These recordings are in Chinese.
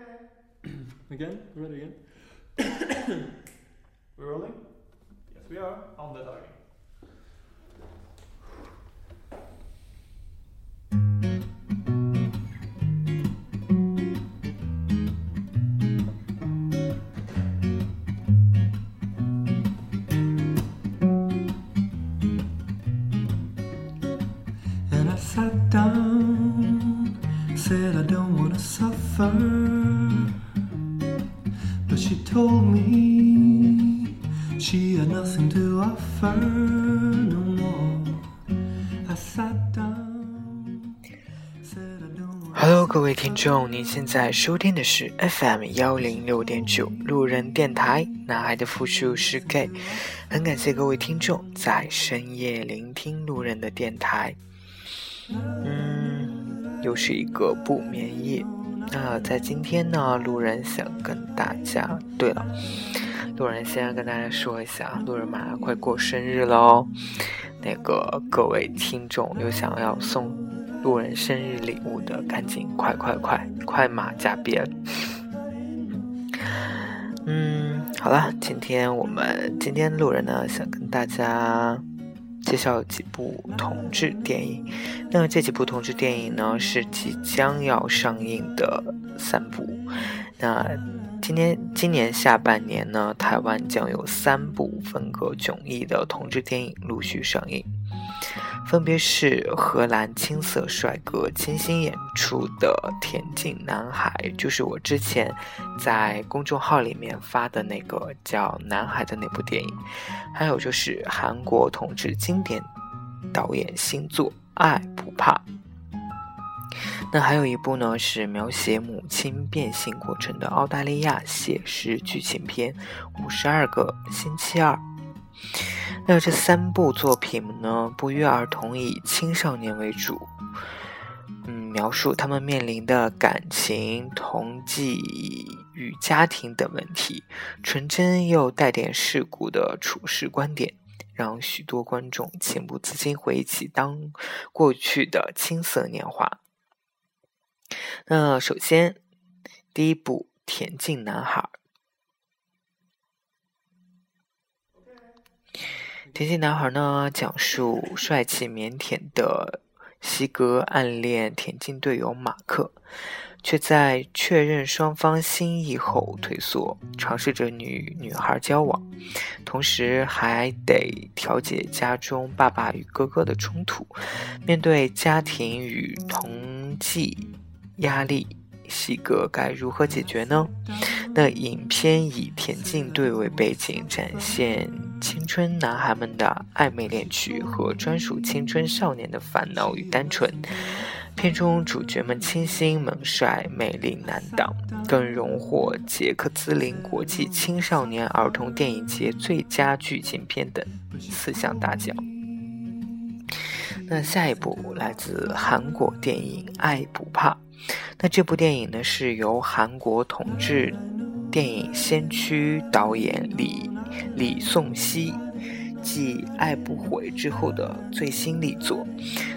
Again? Ready again? We're rolling? Yes, we are. On the target. And I sat down, said I don't wanna suffer. But she told me she had nothing to offer no more. I sat down, said I don't wanna Hello，各位听众，您现在收听的是 FM 幺零六点九路人电台，男孩的复数是 gay。很感谢各位听众在深夜聆听路人的电台。嗯，又是一个不眠夜。那在今天呢，路人想跟大家，对了，路人先跟大家说一下，路人马上快过生日喽。那个各位听众有想要送路人生日礼物的，赶紧快快快快马加鞭！嗯，好了，今天我们今天路人呢想跟大家介绍几部同志电影。那这几部同志电影呢是即将要上映的三部。那今年今年下半年呢，台湾将有三部风格迥异的同志电影陆续上映。分别是荷兰青涩帅哥清新演出的《田径男孩》，就是我之前在公众号里面发的那个叫《男孩》的那部电影，还有就是韩国同志经典导演新作《爱不怕》。那还有一部呢，是描写母亲变性过程的澳大利亚写实剧情片《五十二个星期二》。那这三部作品呢，不约而同以青少年为主，嗯，描述他们面临的感情、同济与家庭等问题，纯真又带点世故的处事观点，让许多观众情不自禁回忆起当过去的青涩年华。那首先，第一部《田径男孩》。田径男孩呢，讲述帅气腼腆的西格暗恋田径队友马克，却在确认双方心意后退缩，尝试着与女孩交往，同时还得调解家中爸爸与哥哥的冲突。面对家庭与同济压力，西格该如何解决呢？那影片以田径队为背景，展现青春男孩们的暧昧恋曲和专属青春少年的烦恼与单纯。片中主角们清新萌帅、魅力难挡，更荣获捷克兹林国际青少年儿童电影节最佳剧情片等四项大奖。那下一部来自韩国电影《爱不怕》。那这部电影呢，是由韩国同志电影先驱导演李李颂熙继《爱不悔》之后的最新力作。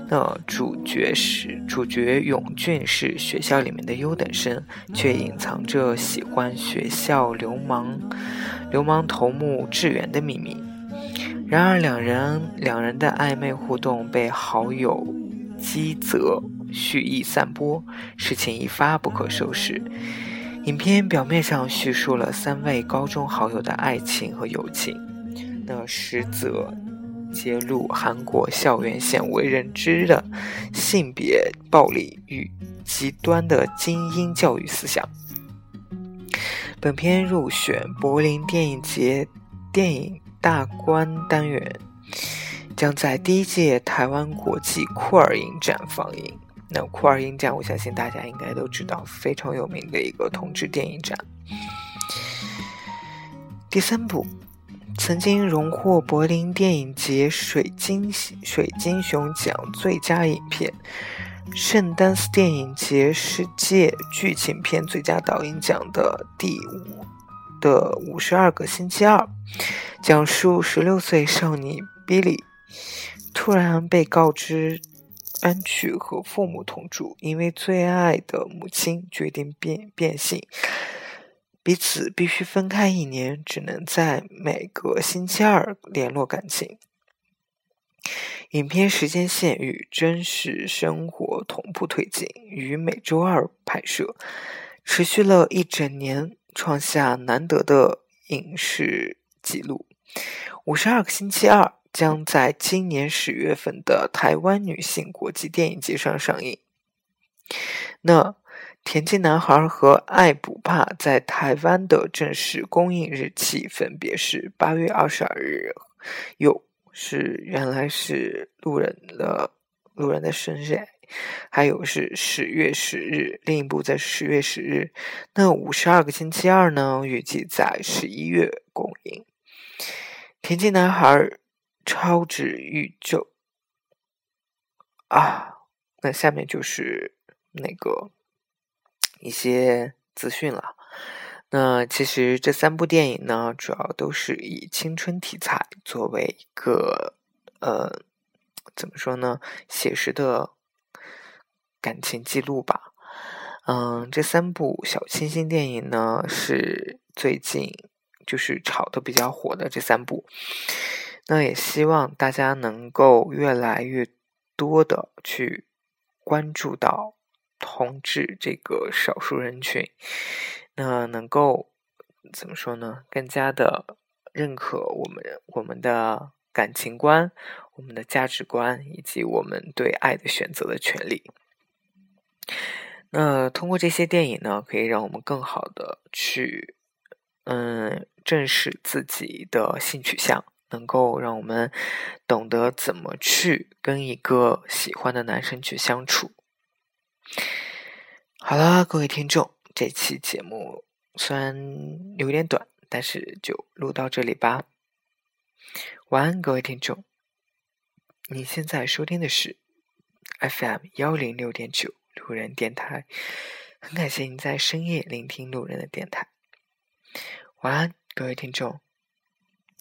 那主角是主角永俊是学校里面的优等生，却隐藏着喜欢学校流氓流氓头目志远的秘密。然而，两人两人的暧昧互动被好友基泽蓄意散播，事情一发不可收拾。影片表面上叙述了三位高中好友的爱情和友情，那实则揭露韩国校园鲜为人知的性别暴力与极端的精英教育思想。本片入选柏林电影节电影大观单元，将在第一届台湾国际酷儿影展放映。那库尔影展，我相信大家应该都知道，非常有名的一个同志电影展。第三部，曾经荣获柏林电影节水晶水晶熊奖最佳影片，圣丹斯电影节世界剧情片最佳导演奖的第五的五十二个星期二，讲述十六岁少女 Billy 突然被告知。搬去和父母同住，因为最爱的母亲决定变变性，彼此必须分开一年，只能在每个星期二联络感情。影片时间线与真实生活同步推进，于每周二拍摄，持续了一整年，创下难得的影视纪录。五十二个星期二将在今年十月份的台湾女性国际电影节上上映。那《田径男孩》和《爱不怕》在台湾的正式公映日期分别是八月二十二日，又是原来是路人的路人的生日，还有是十月十日，另一部在十月十日。那五十二个星期二呢，预计在十一月公映。田径男孩超值宇宙啊，那下面就是那个一些资讯了。那其实这三部电影呢，主要都是以青春题材作为一个呃，怎么说呢，写实的感情记录吧。嗯，这三部小清新电影呢，是最近。就是炒的比较火的这三部，那也希望大家能够越来越多的去关注到同志这个少数人群，那能够怎么说呢？更加的认可我们我们的感情观、我们的价值观以及我们对爱的选择的权利。那通过这些电影呢，可以让我们更好的去。嗯，正视自己的性取向，能够让我们懂得怎么去跟一个喜欢的男生去相处。好了，各位听众，这期节目虽然有点短，但是就录到这里吧。晚安，各位听众。你现在收听的是 FM 幺零六点九路人电台，很感谢你在深夜聆听路人的电台。晚安，各位听众。